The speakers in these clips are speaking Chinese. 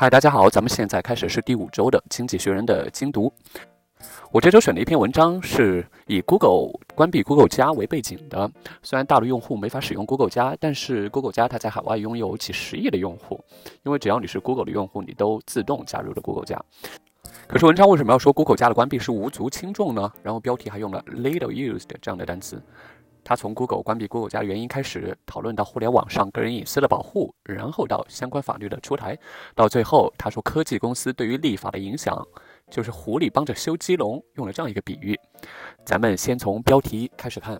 嗨，大家好，咱们现在开始是第五周的《经济学人》的精读。我这周选的一篇文章是以 Google 关闭 Google 加为背景的。虽然大陆用户没法使用 Google 加，但是 Google 加它在海外拥有几十亿的用户，因为只要你是 Google 的用户，你都自动加入了 Google 加。可是文章为什么要说 Google 加的关闭是无足轻重呢？然后标题还用了 little used 这样的单词。他从 Google 关闭 Google 家原因开始讨论到互联网上个人隐私的保护，然后到相关法律的出台，到最后他说科技公司对于立法的影响，就是狐狸帮着修鸡笼，用了这样一个比喻。咱们先从标题开始看，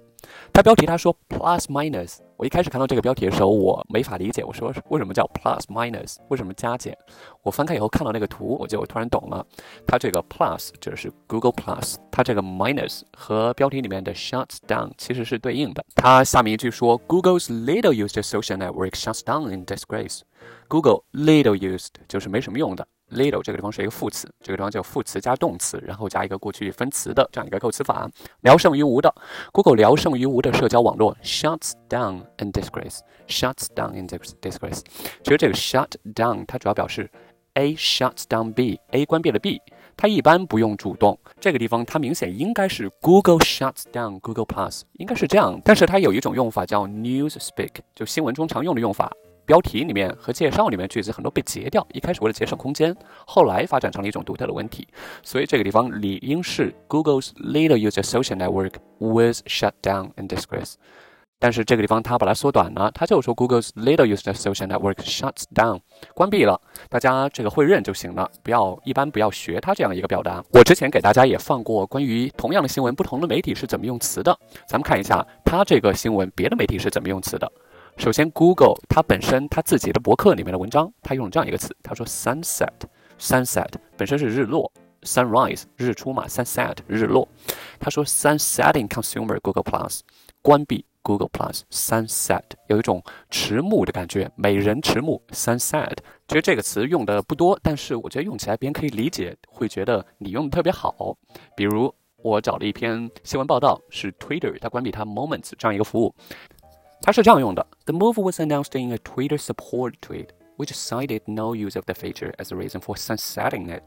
它标题它说 plus minus。我一开始看到这个标题的时候，我没法理解，我说为什么叫 plus minus？为什么加减？我翻开以后看到那个图，我就突然懂了。它这个 plus 就是 Google Plus，它这个 minus 和标题里面的 shut down 其实是对应的。它下面一句说 Google's little used social network shuts down in disgrace。Google little used 就是没什么用的。Little 这个地方是一个副词，这个地方叫副词加动词，然后加一个过去分词的这样一个构词法，聊胜于无的。Google 聊胜于无的社交网络 shuts down in disgrace，shuts down in disgrace。其实这个 shut down 它主要表示 A shuts down B，A 关闭了 B，它一般不用主动。这个地方它明显应该是 Google shuts down Google Plus，应该是这样。但是它有一种用法叫 news speak，就新闻中常用的用法。标题里面和介绍里面句子很多被截掉，一开始为了节省空间，后来发展成了一种独特的问题，所以这个地方理应是 Google's little user social network was shut down in disgrace。但是这个地方它把它缩短了，它就说 Google's little user social network shuts down，关闭了，大家这个会认就行了，不要一般不要学它这样一个表达。我之前给大家也放过关于同样的新闻，不同的媒体是怎么用词的，咱们看一下它这个新闻别的媒体是怎么用词的。首先，Google 它本身它自己的博客里面的文章，它用了这样一个词，它说 sunset，sunset 本身是日落，sunrise 日出嘛，sunset 日落。他说 sunsetting consumer Google Plus 关闭 Google Plus，sunset 有一种迟暮的感觉，美人迟暮，sunset。其实这个词用的不多，但是我觉得用起来别人可以理解，会觉得你用的特别好。比如我找了一篇新闻报道，是 Twitter 它关闭它 Moments 这样一个服务。它是这样用的：The move was announced in a Twitter support tweet, which cited no use of the feature as a reason for sunsetting it.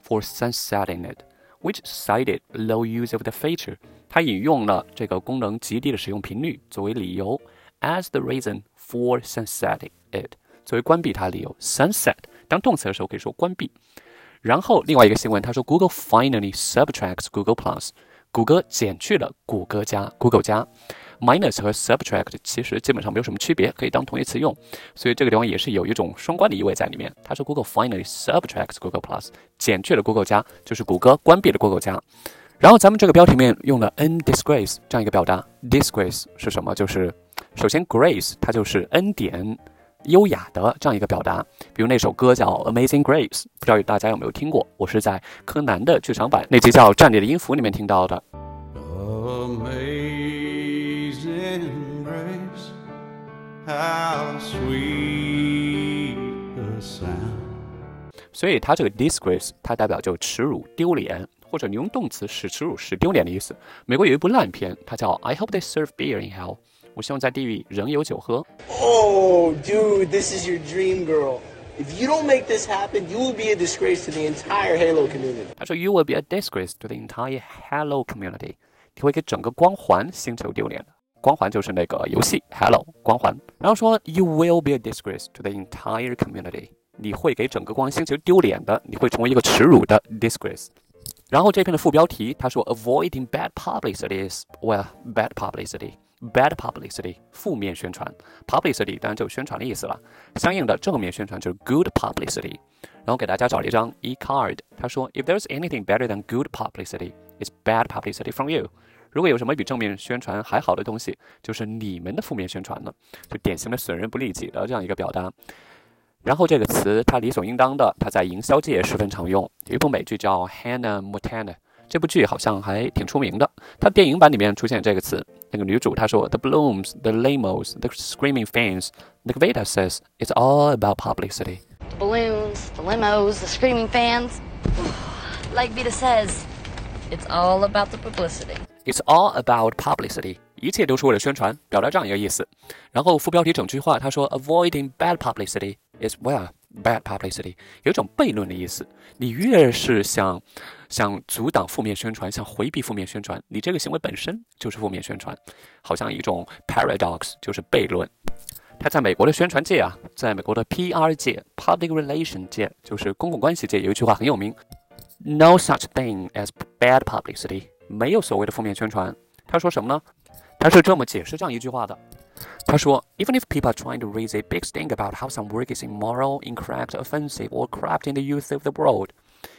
For sunsetting it, which cited low use of the feature. 它引用了这个功能极低的使用频率作为理由，as the reason for sunsetting it，作为关闭它的理由。Sunset 当动词的时候可以说关闭。然后另外一个新闻，他说 Google finally subtracts Google Plus，谷歌减去了谷歌加 Google 加。 Minus 和 subtract 其实基本上没有什么区别，可以当同义词用，所以这个地方也是有一种双关的意味在里面。它说 Google finally subtracts Google Plus，减去了 Google 加，就是谷歌关闭了 Google 加。然后咱们这个标题面用了 n disgrace 这样一个表达，disgrace 是什么？就是首先 grace 它就是恩典、优雅的这样一个表达。比如那首歌叫 Amazing Grace，不知道大家有没有听过？我是在柯南的剧场版那集叫《战地的音符》里面听到的。所以它这个 disgrace 它代表就耻辱、丢脸，或者你用动词使耻辱、使丢脸的意思。美国有一部烂片，它叫 I hope they serve beer in hell。我希望在地狱仍有酒喝。Oh, dude, this is your dream girl. If you don't make this happen, you will be a disgrace to the entire Halo community. 他说 You will be a disgrace to the entire Halo community. 你会给整个光环星球丢脸的。 光环就是那个游戏 Hello 光环，然后说 You will be a disgrace to the entire community，你会给整个光星球丢脸的，你会成为一个耻辱的 disgrace。然后这篇的副标题他说 Avoiding bad publicity is well bad publicity bad publicity 负面宣传 publicity 当然就宣传的意思了，相应的正面宣传就是 good publicity。然后给大家找了一张 e card，他说 If there's anything better than good publicity, it's bad publicity from you。如果有什么比正面宣传还好的东西，就是你们的负面宣传了，就典型的损人不利己的这样一个表达。然后这个词它理所应当的，它在营销界十分常用。有一部美剧叫《Hannah Montana》，这部剧好像还挺出名的。它电影版里面出现这个词，那个女主她说：“The blooms, the limos, the screaming fans.” The v e t a says it's all about publicity. The balloons, the limos, the screaming fans. Like Vita says, it's all about the publicity. It's all about publicity，一切都是为了宣传，表达这样一个意思。然后副标题整句话，他说 Avoiding bad publicity is well bad publicity，有一种悖论的意思。你越是想想阻挡负面宣传，想回避负面宣传，你这个行为本身就是负面宣传，好像一种 paradox，就是悖论。他在美国的宣传界啊，在美国的 PR 界 （public relation 界）就是公共关系界，有一句话很有名：“No such thing as bad publicity。”没有所谓的负面宣传。他说什么呢？他是这么解释这样一句话的。他说：“Even if people are trying to raise a big stink about how some work is immoral, incorrect, offensive, or corrupting the youth of the world,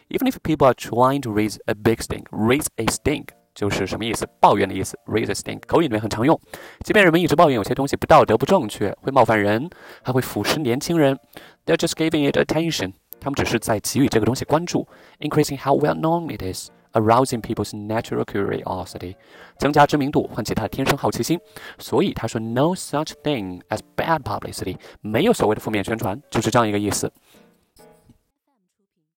even if people are trying to raise a big stink, raise a stink 就是什么意思？抱怨的意思。raise a stink 口语里面很常用。即便人们一直抱怨有些东西不道德、不正确，会冒犯人，还会腐蚀年轻人，they're just giving it attention。他们只是在给予这个东西关注，increasing how well known it is。” Arousing people's natural curiosity，增加知名度，唤起他的天生好奇心。所以他说，no such thing as bad publicity，没有所谓的负面宣传，就是这样一个意思。